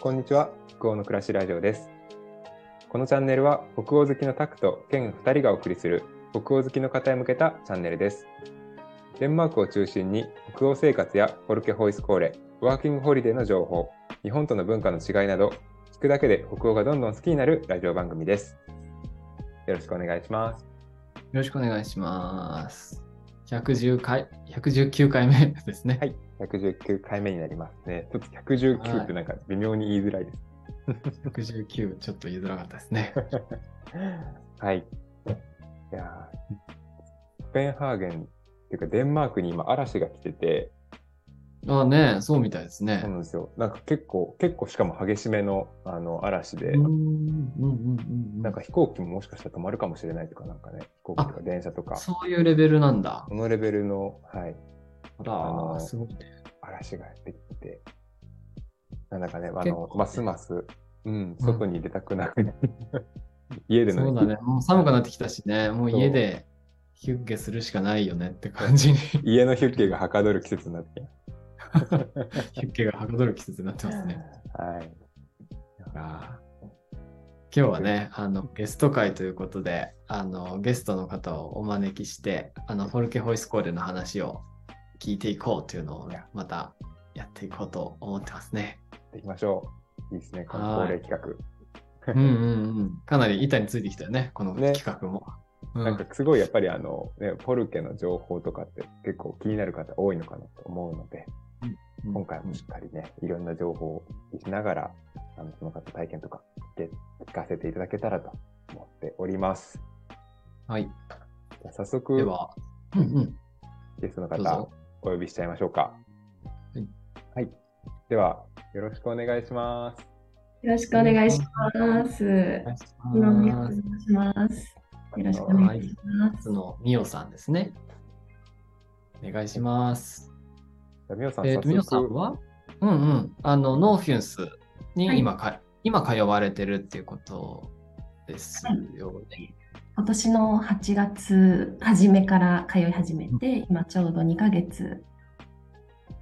こんにちは。北欧の暮らしラジオです。このチャンネルは北欧好きのタクとケン2人がお送りする北欧好きの方へ向けたチャンネルです。デンマークを中心に北欧生活やフォルケホイスコーレワーキングホリデーの情報日本との文化の違いなど聞くだけで北欧がどんどん好きになるラジオ番組です。よろしくお願いします。よろしくお願いします。110回119回目ですね。はい119回目になりますね。ちょっと119ってなんか微妙に言いづらいです。119、ちょっと言いづらかったですね。はい。いやスペンハーゲンっていうかデンマークに今嵐が来てて、ああね、そうみたいですね。そうなんですよ。なんか結構、結構しかも激しめのあの嵐で、なんか飛行機ももしかしたら止まるかもしれないとか、なんかね、飛行機とか電車とか。そういうレベルなんだ。このレベルの、はい。あら、あのすごいね。嵐がやってきて、なんだかね、あの、ますます、うん、外に出たくなくなる。家での、そうだね、もう寒くなってきたしね、もう家でヒュッゲするしかないよねって感じに。家のヒュッゲがはかどる季節になってヒュッゲがはかどる季節になってますね。はい。今日はね、あのゲスト会ということで、あのゲストの方をお招きして、あのフォルケホイスコーレの話を聞いていこうというのをまたやっていこうと思ってますね。できましょう。いいですね、この恒例企画。うんうんうん。かなり板についてきたよね、この企画も。ね、なんかすごいやっぱりあの、ね、ポルケの情報とかって結構気になる方多いのかなと思うので、うん、今回もしっかりね、いろんな情報をしながら、あのその方体験とか聞かせていただけたらと思っております。はい。じゃ早速、では、うんうん、ゲストの方、お呼びしちゃいましょうか。はい。はい。では、よろしくお願いします。よろしくお願いします。よろしくお願いします。よろしくお願いします。のみおさんですね。お願いします。みおさん、えー、みおさんは？うんうん。あの、ノーフィンスに今か、はい、今通われてるっていうことですよね。はい今年の8月初めから通い始めて、今ちょうど2ヶ月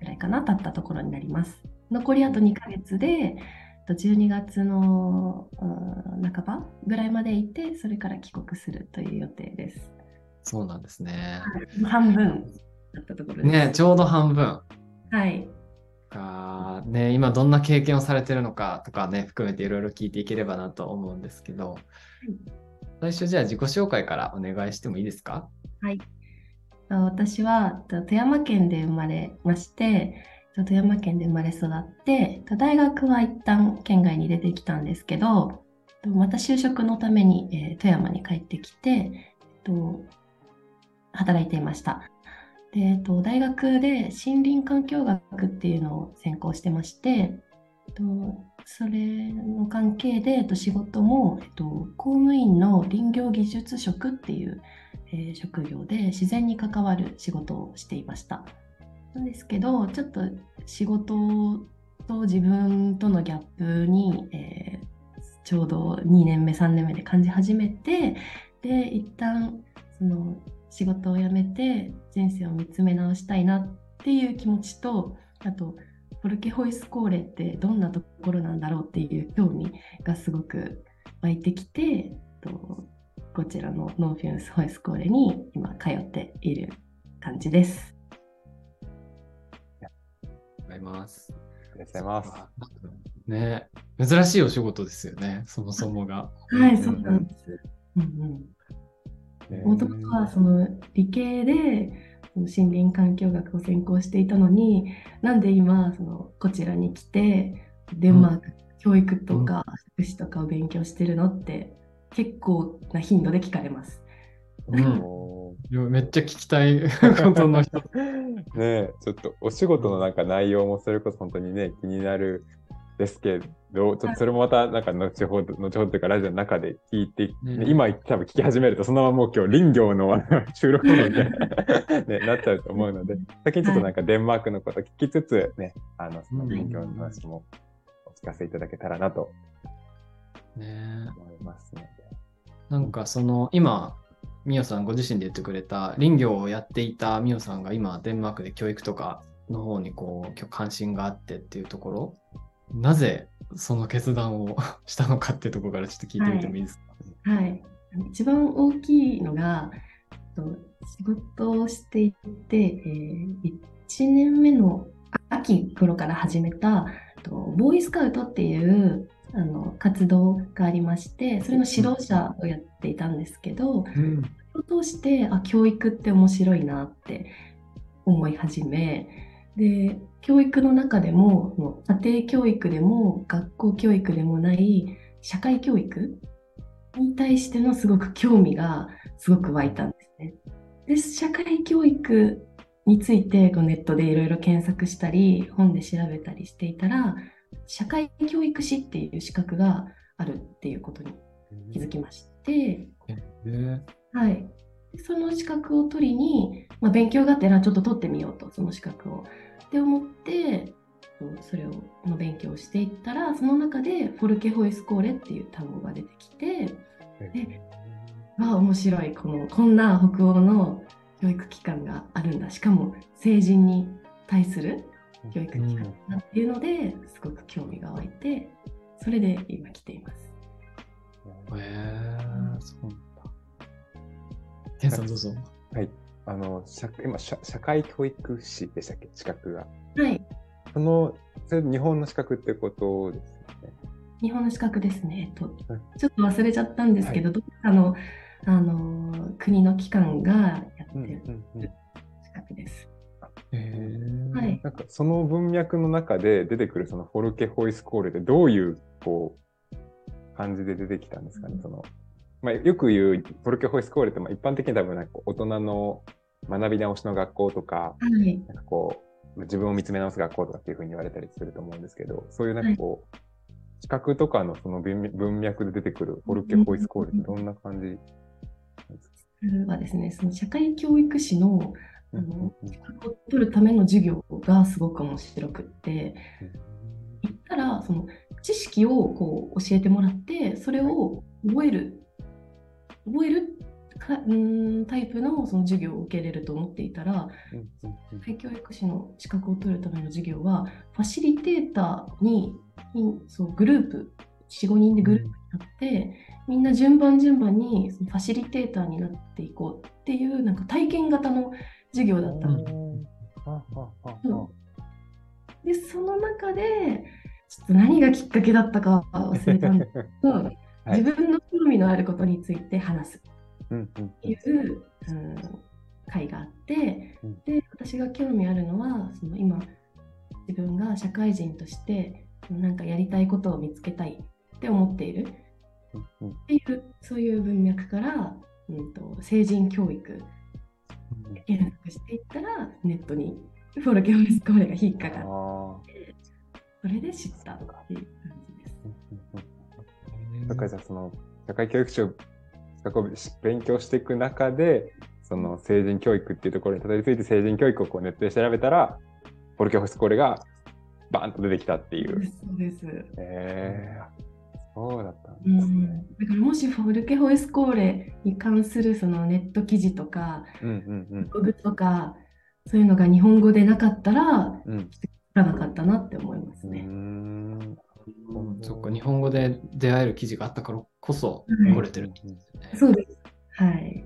ぐらいかな、経ったところになります。残りあと2ヶ月で、12月の半ばぐらいまでいて、それから帰国するという予定です。そうなんですね。半分だったところです。ね、ちょうど半分。はい。かね、今どんな経験をされてるのかとかね、含めていろいろ聞いていければなと思うんですけど、はい最初じゃあ自己紹介からお願いしてもいいですか？はい。私は富山県で生まれまして、富山県で生まれ育って、大学は一旦県外に出てきたんですけど、また就職のために、富山に帰ってきて、と、働いていました。で、えっと、大学で森林環境学っていうのを専攻してまして、と、それの関係で、えっと、仕事も、えっと、公務員の林業技術職っていう、えー、職業で自然に関わる仕事をしていました。なんですけど、ちょっと仕事と自分とのギャップに、えー、ちょうど2年目、3年目で感じ始めて、で、一旦その仕事を辞めて人生を見つめ直したいなっていう気持ちと、あと、ポルケホイスコーレってどんなところなんだろうっていう興味がすごく湧いてきてとこちらのノーフィウスホイスコーレに今通っている感じです。ありがとうございます。ありがとうございます。ね珍しいお仕事ですよね、そもそもが。はい、そうなんです。もともとはその理系で森林環境学を専攻していたのになんで今そのこちらに来てデンマーク、うん、教育とか福祉とかを勉強してるのって結構な頻度で聞かれます。うん、めっちゃ聞きたい ことの人。ねちょっとお仕事のなんか内容もそれこそ本当にね気になるですけど、ちょっとそれもまた、なんか後ほど、後ほどというか、ラジオの中で聞いて、うん、今多分聞き始めると、そのままもう今日林業の収録なので ね、なっちゃうと思うので、先にちょっとなんかデンマークのこと聞きつつ、ね、あの、その林業の話もお聞かせいただけたらなと思いますので。なんかその、今、みおさんご自身で言ってくれた林業をやっていたみおさんが今デンマークで教育とかの方にこう関心があってっていうところなぜその決断を したのかってところからちょっと聞いてみてもいいですか、はい。一番大きいのが、仕事をしていて、えー、1年目の秋頃から始めた、ボーイスカウトっていうあの活動がありまして、それの指導者をやっていたんですけど、うん、それを通してあ教育って面白いなって思い始め、で教育の中でも家庭教育でも学校教育でもない社会教育に対してのすごく興味がすごく湧いたんですね。で社会教育についてこうネットでいろいろ検索したり本で調べたりしていたら社会教育士っていう資格があるっていうことに気づきまして、はい、その資格を取りに、まあ、勉強がてらちょっと取ってみようとその資格を。って思ってそれをの勉強をしていったらその中でフォルケホイスコーレっていう単語が出てきてであ面白いこのこんな北欧の教育機関があるんだしかも成人に対する教育機関だっていうのですごく興味が湧いてそれで今来ています。へえー、そうなんだ。ケンさんどうぞ。はい。あの、社今社、社会教育士でしたっけ？資格が。はい。その、それ日本の資格ってことですね。日本の資格ですね。えっと、ちょっと忘れちゃったんですけど、はい、どっかの、あの、国の機関がやってる資格です。はい、なんかその文脈の中で出てくるそのフォルケホイスコールでどういうこう感じで出てきたんですかね、うん、そのまあ、よく言うフォルケホイスコールってまあ一般的に多分なんか大人の学び直しの学校とか、はい、なんかこう自分を見つめ直す学校とかっていうふうに言われたりすると思うんですけどそういうなんかこう、はい、資格とかのその文脈で出てくるフォルケホイスコールってどんな感じ？はですね、その社会教育士のあの資格を取るための授業がすごく面白くって、言ったらその知識をこう教えてもらってそれを覚える覚えるかんタイプのその授業を受けれると思っていたら、うん、教育士の資格を取るための授業はファシリテーターにそうグループ45人でグループになって、みんな順番順番にそのファシリテーターになっていこうっていうなんか体験型の授業だったの。でその中でちょっと何がきっかけだったか忘れたんですけど 自分の興味のあることについて話す。っていう、うん、会があって、で私が興味あるのはその今自分が社会人としてなんかやりたいことを見つけたいって思っている。っていうそういう文脈から、うんと、成人教育検索していったらネットにフォロケオレスコーレが引っかかってそれで知ったっていう。だからじゃあその社会教育士を勉強していく中でその成人教育っていうところにたどり着いて成人教育をこうネットで調べたらポルケホスコーレがバーンと出てきたっていう。そうです。えー、そうだったんですね。うん、だからもしフォルケホイスコーレに関するそのネット記事とか、うんうんうん、ブログとかそういうのが日本語でなかったら、うん、知らなかったなって思いますね。うんそっか、日本語で出会える記事があったからこそ来れてるんですね、はい。そうです。はい。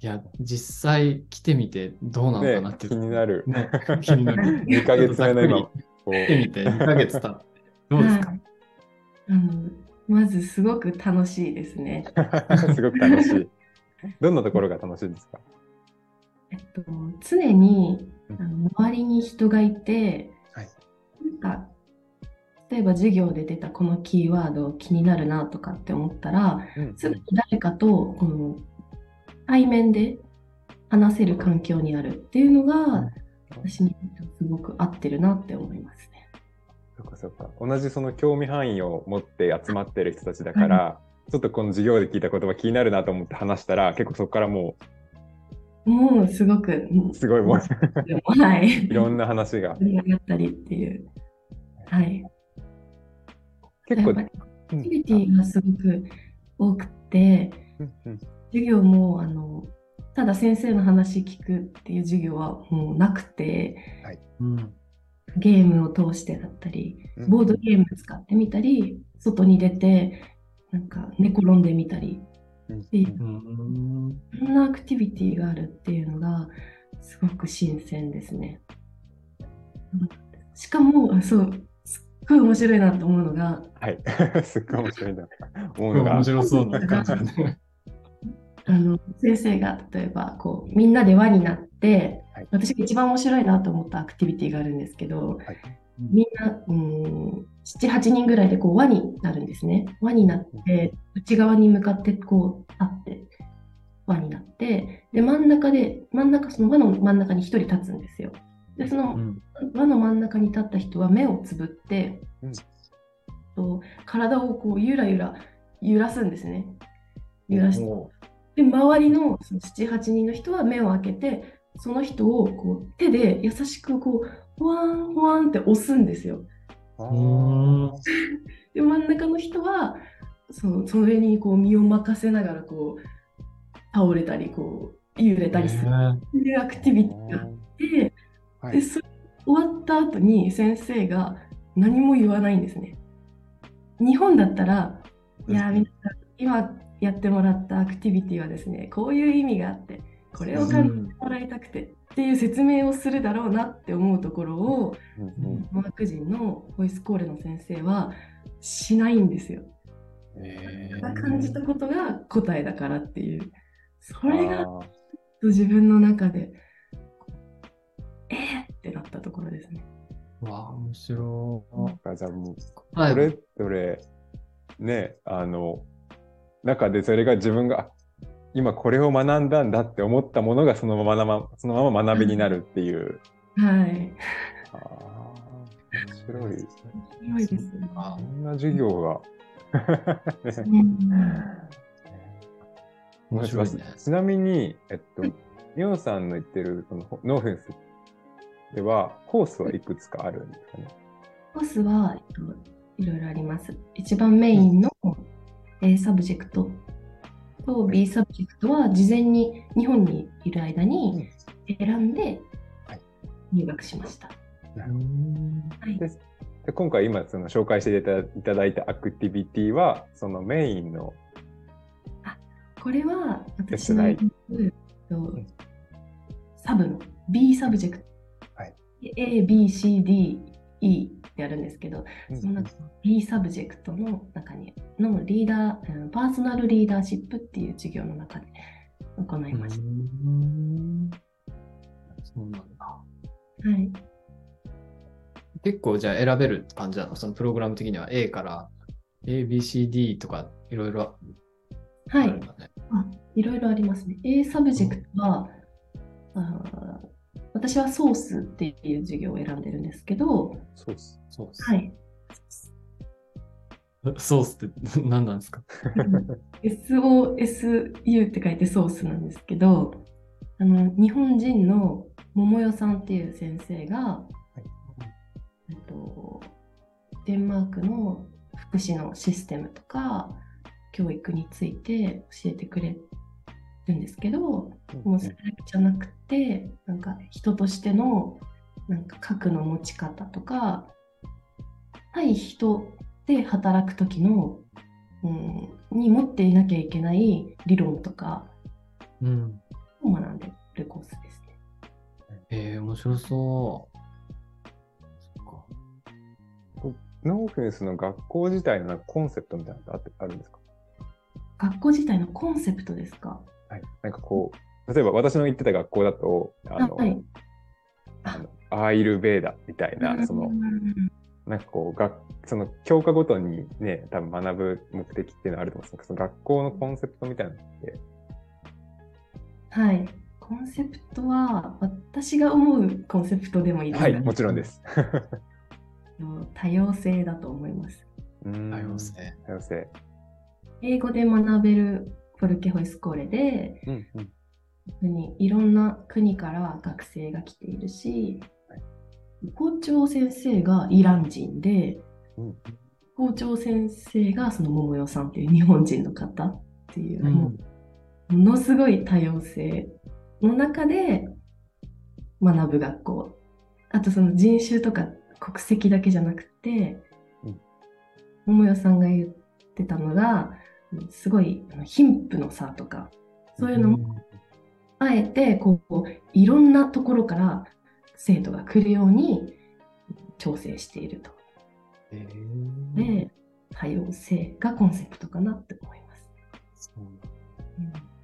いや、実際来てみてどうなのかなって、ね、気になる。ね、気になる。2ヶ月目の今。来てみて2ヶ月経って。どうですか、はい、あのまずすごく楽しいですね。すごく楽しい。どんなところが楽しいですか？えっと、常にあの周りに人がいて、か例えば授業で出たこのキーワード気になるなとかって思ったら、うん、すぐに誰かとこの対面で話せる環境にあるっていうのが、私にすごく合ってるなって思いますね。そっかそっか。同じその興味範囲を持って集まってる人たちだから、はい、ちょっとこの授業で聞いた言葉気になるなと思って話したら、結構そこからもうもうすごく、すごいもう、はい。いろんな話が。盛り上がったりっていう。はい。結構、アクティビティがすごく多くて、授業もあのただ先生の話聞くっていう授業はもうなくて、はい。うん、ゲームを通してだったり、ボードゲーム使ってみたり、外に出て、なんか寝転んでみたり、っていう。うん。いろんなアクティビティがあるっていうのが、すごく新鮮ですね。しかも、あそう、ごい面白いなと思うのが、はい。すっごい面白いな。思うのが面。白そうな感じだね。あの先生が例えばこうみんなで輪になって、はい私が一番面白いなと思ったアクティビティがあるんですけど、はいみんなうん78人ぐらいでこう輪になるんですね輪になって内側に向かってこう立って輪になってで真ん中で真ん中その輪の真ん中に1人立つんですよでそのうん。輪の真ん中に立った人は目をつぶって、うん。と体をこうゆらゆら揺らすんですね。揺らしてお。で周りのその78人の人は目を開けてその人をこう手で優しくこうほわんほわんって押すんですよ。で真ん中の人はそのそれにこう身を任せながらこう倒れたりこう揺れたりするアクティビティがあってはい。で終わった後に先生が何も言わないんですね。日本だったらいやー皆さん今やってもらったアクティビティはですねこういう意味があってこれを感じてもらいたくてっていう説明をするだろうなって思うところをうんうん。マーク人のボイスコーレの先生はしないんですよ。え感じたことが答えだからっていう。それが自分の中でえーってなったところですね。わあ、面白あじゃあもうそれぞれねあの中でそれが自分があ今これを学んだんだって思ったものがそのままなまそのまま学びになるっていう。はい。ああ面白いですね。面白いですね。あこんな授業が。うん 面白いね。ちなみに、えっと、ミオさんの言ってるそのノーフェンスでは、コースはいくつかあるんですかね？コースは、えっと、いろいろあります。一番メインの A subject。と B サブジェクトは事前に日本にいる間に選んではい。入学しました。うんはい。でで今回今その紹介していただいたアクティビティは、そのメインの、これは私のえっとサブの B subject、はい A、B、C、D、E ってあるんですけど、その B サブジェクトの中にのリーダー、うん personal leadership っていう授業の中で行いました。うん。そうなんだ。はい、結構じゃあ選べる感じなの？そのプログラム的には？A から A、B、C、D とかいろいろ。はい。いろいろありますね。A サブジェクトは、あー私はソースっていう授業を選んでるんですけど、そうです。そうです。はい、ソースって何なんですか？SOSU って書いてソースなんですけど、あの日本人の桃代さんっていう先生が、えっと、デンマークの福祉のシステムとか教育について教えてくれるんですけど、もうそれだけじゃなくて、なんか人としてのなんか核の持ち方とか、対人で働く時の、うん、に持っていなきゃいけない理論とかうん。を学んでるコースですね。えー、面白そう。そっかノーフェンスの学校自体のなんかコンセプトみたいなのってあってあるんですか？学校自体のコンセプトですか？はい。なんかこう、例えば私の行ってた学校だと、あの、はい。あのアーイルベーダみたいな、そのう、んなんかこう、学その教科ごとにね、多分学ぶ目的っていうのはあると思うんですけど、その学校のコンセプトみたいなのって、はい。コンセプトは、私が思うコンセプトでもいいですか、はい、もちろんです。多様性だと思います。多多様。性。多様性。英語で学べるフォルケホイスコーレで、うんうん。特にいろんな国から学生が来ているしはい、校長先生がイラン人で、うん。校長先生がその桃代さんっていう日本人の方っていう、もうものすごい多様性の中で学ぶ学校。あとその人種とか国籍だけじゃなくてうん、桃代さんが言ってたのが、すごい貧富の差とか、そういうのもあえてこういろんなところから生徒が来るように調整していると。えで、多様性がコンセプトかなって思います。そううん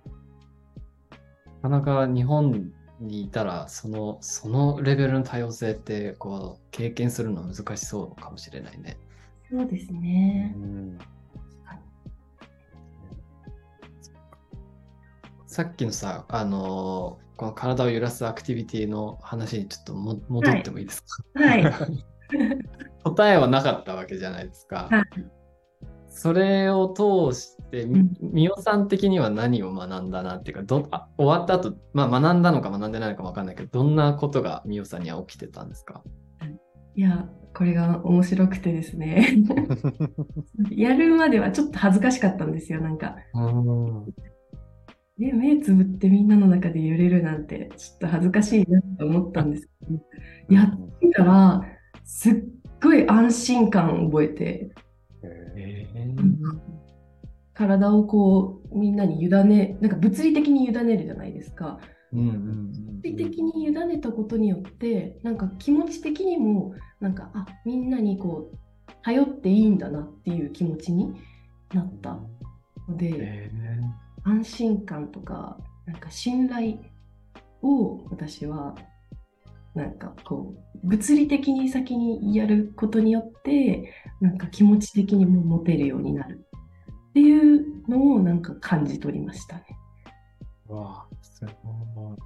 なかなか日本にいたら、その、そのレベルの多様性って、こう、経験するの難しそうかもしれないね。そうですね。うんさっきのさ、あのーこの体を揺らすアクティビティの話にちょっとも戻ってもいいですか、はい。答えはなかったわけじゃないですか。はいそれを通して、みおさん的には何を学んだなっていうか、どあ終わった後、まあ学んだのか学んでないのか分かんないけど、どんなことがみおさんには起きてたんですか？いや、これが面白くてですね。やるまではちょっと恥ずかしかったんですよ。なんか、え、目つぶってみんなの中で揺れるなんて、ちょっと恥ずかしいなって思ったんですけど、やってみたら、すっごい安心感を覚えて、ええ体をこう、みんなに委ね、なんか物理的に委ねるじゃないですか。うんうん物理的に委ねたことによって、なんか気持ち的にも、なんか、あ、みんなにこう、頼っていいんだなっていう気持ちになったので、え安心感とか、なんか信頼を私は、なんかこう、物理的に先にやることによって、なんか気持ち的にも持てるようになるっていうのをなんか感じ取りましたね。わあすごい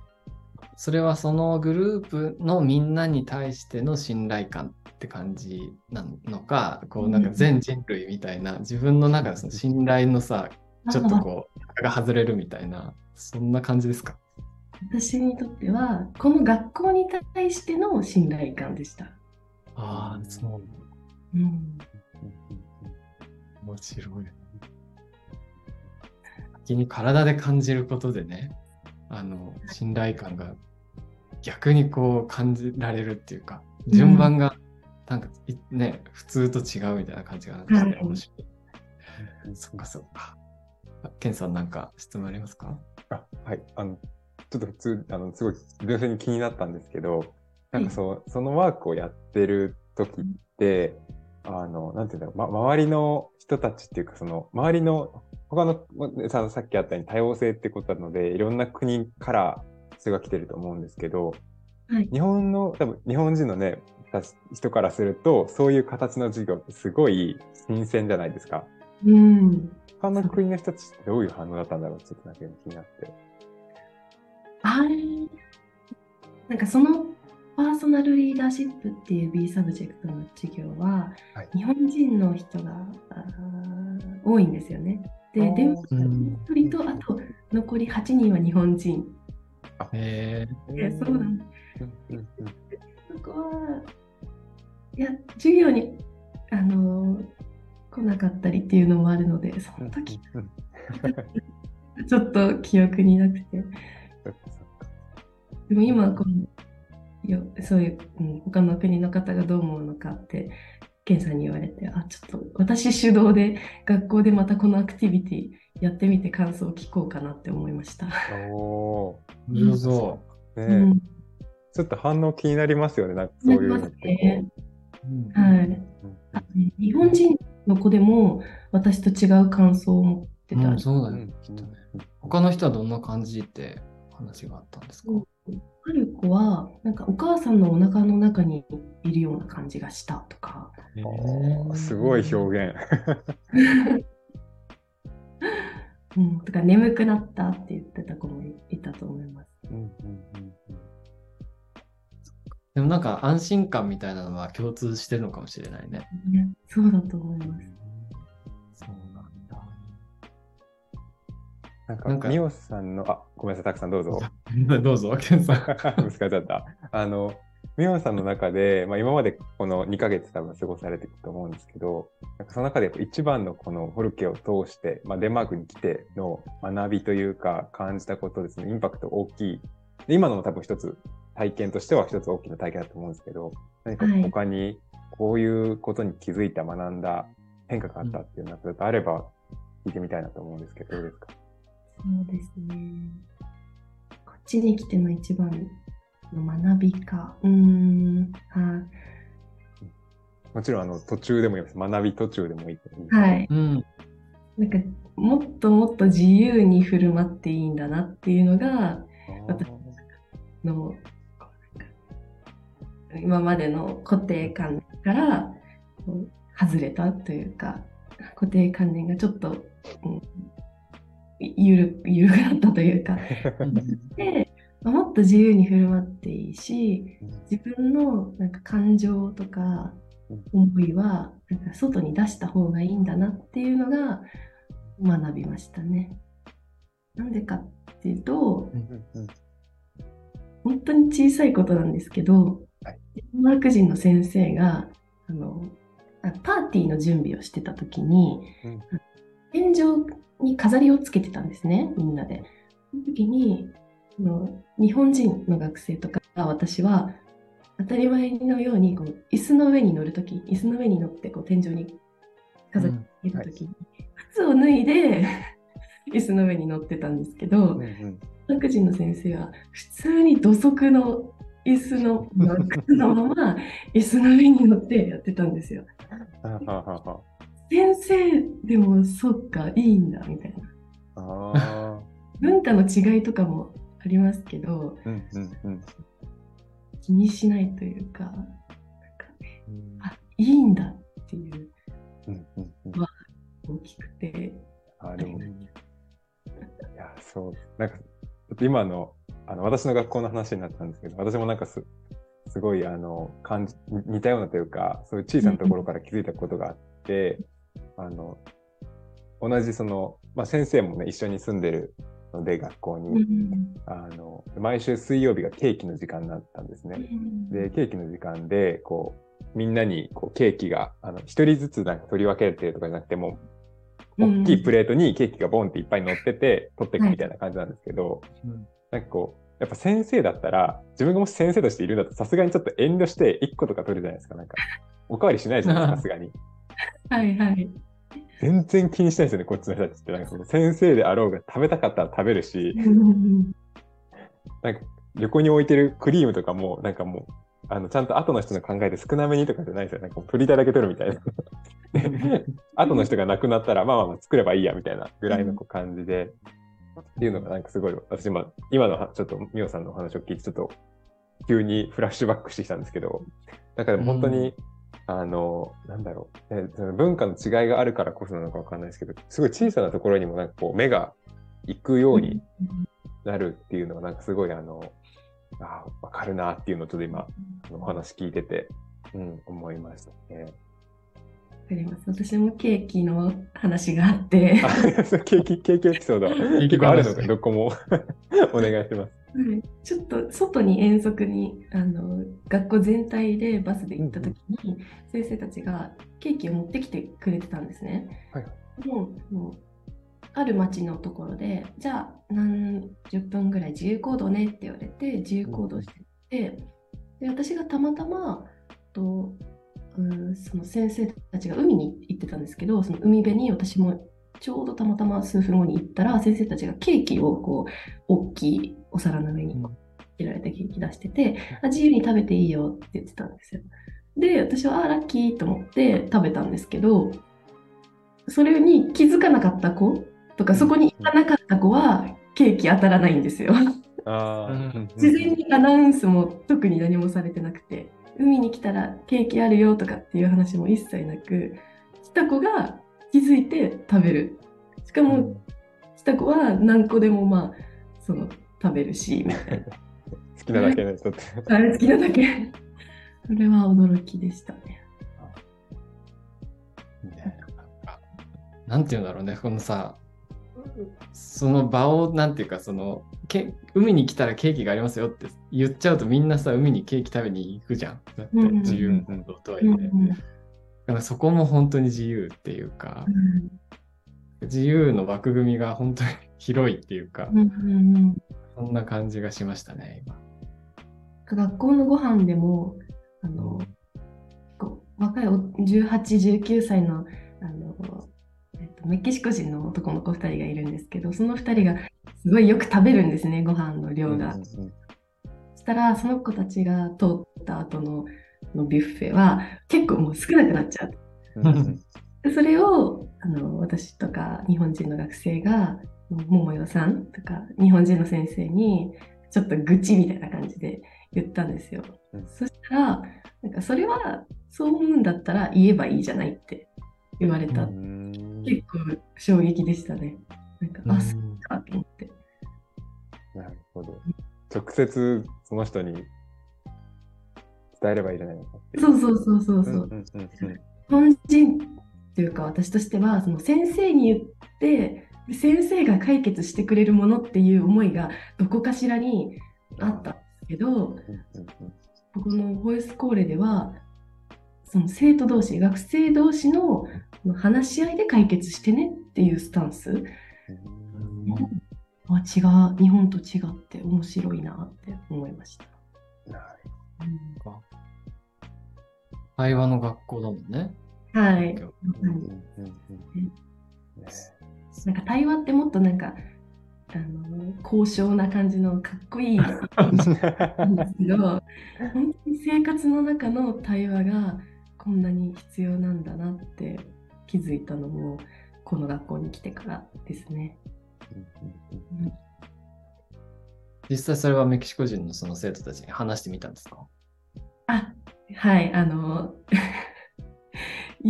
それはそのグループのみんなに対しての信頼感って感じなのか、こうなんか全人類みたいな自分の中でその信頼のさ、ちょっとこう、が外れるみたいな、そんな感じですか？私にとっては、この学校に対しての信頼感でした。ああ、そう。うん、面白い。先に体で感じることでね、あの、信頼感が逆にこう感じられるっていうか、順番がなんかいね、普通と違うみたいな感じがしてはい面白い。そっかそっか。あケンさんなんか質問ありますか？あはい。あの、ちょっと普通、あの、すごい純粋に気になったんですけど、なんかそう、そのワークをやってる時って、あの、なんていうんだろう、ま、周りの人たちっていうか、その、周りの、他の、ささっきあったように多様性ってことなので、いろんな国から人が来てると思うんですけど、はい日本の、多分日本人のね、た人からすると、そういう形の授業ってすごい新鮮じゃないですか。うん。他の国の人たちってどういう反応だったんだろうちょっとなんか気になって。あれなんかその personal leadership っていう B サブジェクトの授業は、はい。日本人の人が多いんですよね。で、デンマー。クの1人と、あと残り8人は日本人。えでそうなんです。そこは、いや、授業に、あのー来なかったりっていうのもあるので、その時、うん ちょっと記憶になくて。でも今このよそういう、うん、他の国の方がどう思うのかってケンさんに言われてあちょっと私主導で学校でまたこのアクティビティやってみて感想を聞こうかなって思いました。おー、面白そー。ねえうんちょっと反応気になりますよね。なんかそういうのってこねう。うんはい、う。あ日本人の子でも私と違う感想を持ってたうん、そうだねうん。きっとね。他の人はどんな感じって話があったんですか、うんある子はなんかお母さんのお腹の中にいるような感じがしたとか、えあーすごい表現。うん、とか眠くなったって言ってた子もいたと思います。うんうんうんでもなんか安心感みたいなのは共通してるのかもしれないね。ねそうだと思います。そうなんだ。なんか、なんかミオさんの、あ、ごめんなさい、たくさんどうぞ。どうぞ、ケンさん。ぶつかっちゃった。あの、ミオさんの中で、まあ、今までこの2ヶ月多分過ごされてると思うんですけど、なんかその中で一番のこのホルケを通して、まあ、デンマークに来ての学びというか感じたことですね、インパクト大きい。で今のも多分一つ体験としては一つ大きな体験だと思うんですけど、何かはい他にこういうことに気づいた、学んだ変化があったっていうのがあれば聞いてみたいなと思うんですけど、どうですか？そうですね。こっちに来ての一番の学びか。うーん。はもちろんあの途中でもいいです。学び途中でもいいと思う。はい。うん。なんか、もっともっと自由に振る舞っていいんだなっていうのが、あ私の、今までの固定観念から外れたというか、固定観念がちょっと、うん、ゆる、ゆるくなったというか、で、まあもっと自由に振る舞っていいし、自分のなんか感情とか思いはなんか外に出した方がいいんだなっていうのが学びましたね。なんでかっていうと、本当に小さいことなんですけど、はいデンマーク人の先生があのあパーティーの準備をしてた時に、うん。天井に飾りをつけてたんですね、みんなで。その時にあの日本人の学生とか私は当たり前のようにこの椅子の上に乗る時椅子の上に乗ってこう天井に飾りをつける時に、靴を脱いで 椅子の上に乗ってたんですけど、うんうん。人の先生は普通に土足の椅子の靴のまま椅子の上に乗ってやってたんですよ。はははは先生でもそっかいいんだみたいな。あ文化の違いとかもありますけどーうんうんうん気にしないというかなんかうんあいいんだっていううんうんうん大きくて。あでもいやそうなんか今のあの私の学校の話になったんですけど私もなんかすすごいあの感じ似たようなというかそういう小さなところから気づいたことがあって、あの同じその、まあ、先生もね一緒に住んでるので学校うに、んあの毎週水曜日がケーキの時間になったんですね。で、ケーキの時間で、こう、みんなにこうケーキが、あの、一人ずつなんか取り分けてとかじゃなくても、うん大きいプレートにケーキがボンっていっぱい乗ってて、取っていくみたいな感じなんですけど、うんなんかこう、やっぱ先生だったら、自分がもし先生としているんだと、さすがにちょっと遠慮して1個とか取るじゃないですか。なんか、おかわりしないじゃないですか、さすがに。はいはい。全然気にしないですよね、こっちの人たちって。なんかその先生であろうが食べたかったら食べるし、うんなんか横に置いてるクリームとかも、なんかもう、あの、ちゃんと後の人の考えで少なめにとかじゃないですよ。なんか取りたいだけ取るみたいな。で後の人が亡くなったら、まあまあまあ作ればいいやみたいなぐらいのこう感じで、っていうのがなんかすごい、私今、今のはちょっとミオさんのお話を聞いて、ちょっと急にフラッシュバックしてきたんですけど、なんかでも本当に、あの、なんだろう、えその文化の違いがあるからこそなのかわかんないですけど、すごい小さなところにもなんかこう目が行くようになるっていうのがなんかすごいあの、あわかるなっていうのをちょっと今、お話聞いてて、うん、思いましたね。わかります。私もケーキの話があって、あ ケーキ、ケーキエピソード、ーキ結構あるの話か、どこも お願いします。はいちょっと外に遠足にあの学校全体でバスで行った時に、先生たちがケーキを持ってきてくれてたんですね。はいもうもうある町のところでじゃあ何十分ぐらい自由行動ねって言われて自由行動してて、で私がたまたまとうんその先生たちが海に行ってたんですけどその海辺に私もちょうどたまたま数分後に行ったら先生たちがケーキをこう大きいお皿の上にこう切られたケーキ出してて、あ自由に食べていいよって言ってたんですよ。で、私はあラッキーと思って食べたんですけど、それに気づかなかった子とか、そこに行かなかった子はケーキ当たらないんですよ。あうん。ー自然にアナウンスも特に何もされてなくて、海に来たらケーキあるよとかっていう話も一切なく、来た子が気づいて食べる。しかも、来た子は何個でもまあ、その食べるし、みたいな。好きなだけね、ちょっと。あれ好きなだけ。それは驚きでしたね。なんていうんだろうね、このさ、その場を、なんていうか、その、け海に来たらケーキがありますよって言っちゃうと、みんなさ、海にケーキ食べに行くじゃん。だって自由行動とはいえ。うんだからそこも本当に自由っていうかう、ん自由の枠組みが本当に広いっていうかそんな感じがしましたね、今。学校のご飯でも、あの、若いお18、19歳の、あの、えっと、メキシコ人の男の子2人がいるんですけど、その2人がすごいよく食べるんですね、ご飯の量が。そしたら、その子たちが通った後ののビュッフェは結構もう少なくなっちゃう。でそれをあの私とか日本人の学生が桃代さんとか日本人の先生にちょっと愚痴みたいな感じで言ったんですよ。うん、そしたらなんかそれはそう思うんだったら言えばいいじゃないって言われた。結構衝撃でしたね。なんか、あ、そうかと思って。接その人に伝えればいいじゃないのかそうそうそうそうそう。日本人っていうか私としてはその先生に言って先生が解決してくれるものっていう思いがどこかしらにあったんですけど、ここのボイスコーレではその生徒同士学生同士の話し合いで解決してねっていうスタンス、うん、あ違う日本と違って面白いなって思いました。会話の学校だもんね。はい。なんか対話ってもっとなんかあの高尚な感じのかっこいい んですけど本当に生活の中の対話がこんなに必要なんだなって気づいたのもこの学校に来てからですね。うん、実際それはメキシコ人のその生徒たちに話してみたんですか？あはいあの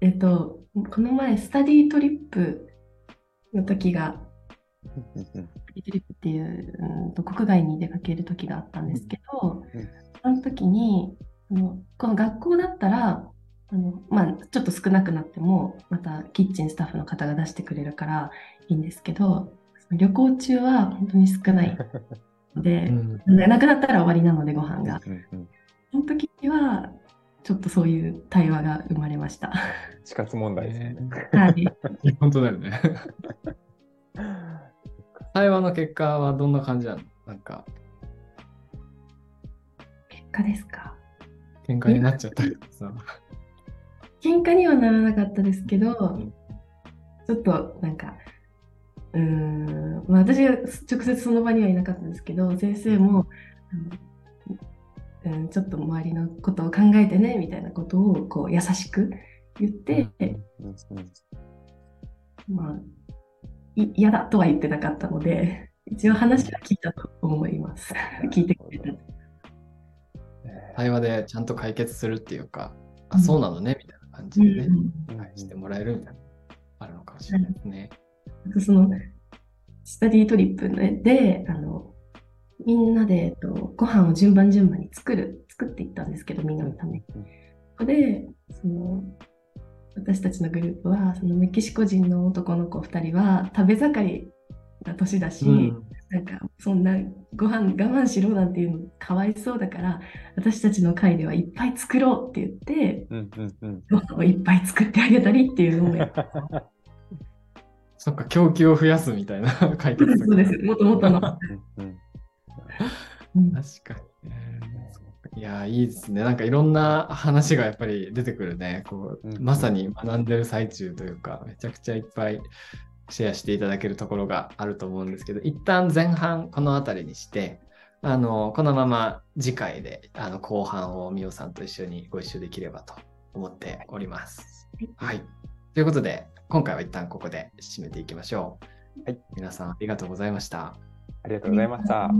えっとこの前スタディートリップの時がスタディートリップっていう、うん、と国外に出かける時があったんですけど、その時にあのこの学校だったらあの、まあ、ちょっと少なくなってもまたキッチンスタッフの方が出してくれるからいいんですけど旅行中は本当に少ないの で、うん、なくなったら終わりなのでご飯が。その時はちょっとそういう対話が生まれました。死活問題ですね。はい。本当だよね。対話の結果はどんな感じなの？なんか。結果ですか？喧嘩になっちゃったりとかさ。喧嘩にはならなかったですけど、うん、ちょっとなんか、うん、まあ、私は直接その場にはいなかったんですけど、先生も、うん、ちょっと周りのことを考えてねみたいなことをこう優しく言って、まあ嫌だとは言ってなかったので一応話は聞いたと思います。聞いてくれた。対話でちゃんと解決するっていうか、あそうなのねみたいな感じでね、うん、してもらえるみたいなあるのかもしれないですね。そのスタディートリップであのみんなで、えっと、ご飯を順番順番に作る、作っていったんですけど、みんなのため。に。で、その、私たちのグループは、そのメキシコ人の男の子2人は食べ盛りな年だし、うん、なんかそんなご飯我慢しろなんていうのかわいそうだから私たちの会ではいっぱい作ろうって言って、うんうんうん、ご飯をいっぱい作ってあげたりっていうのをや そっか供給を増やすみたいな 解決そうですもともとの確かにね。いや、いいですね。なんかいろんな話がやっぱり出てくるね。こう、まさに学んでる最中というか、めちゃくちゃいっぱいシェアしていただけるところがあると思うんですけど、一旦前半この辺りにして、あの、このまま次回であの後半をみおさんと一緒にご一緒できればと思っております。はい。ということで、今回は一旦ここで締めていきましょう。はい。皆さんありがとうございました。ありがとうございました。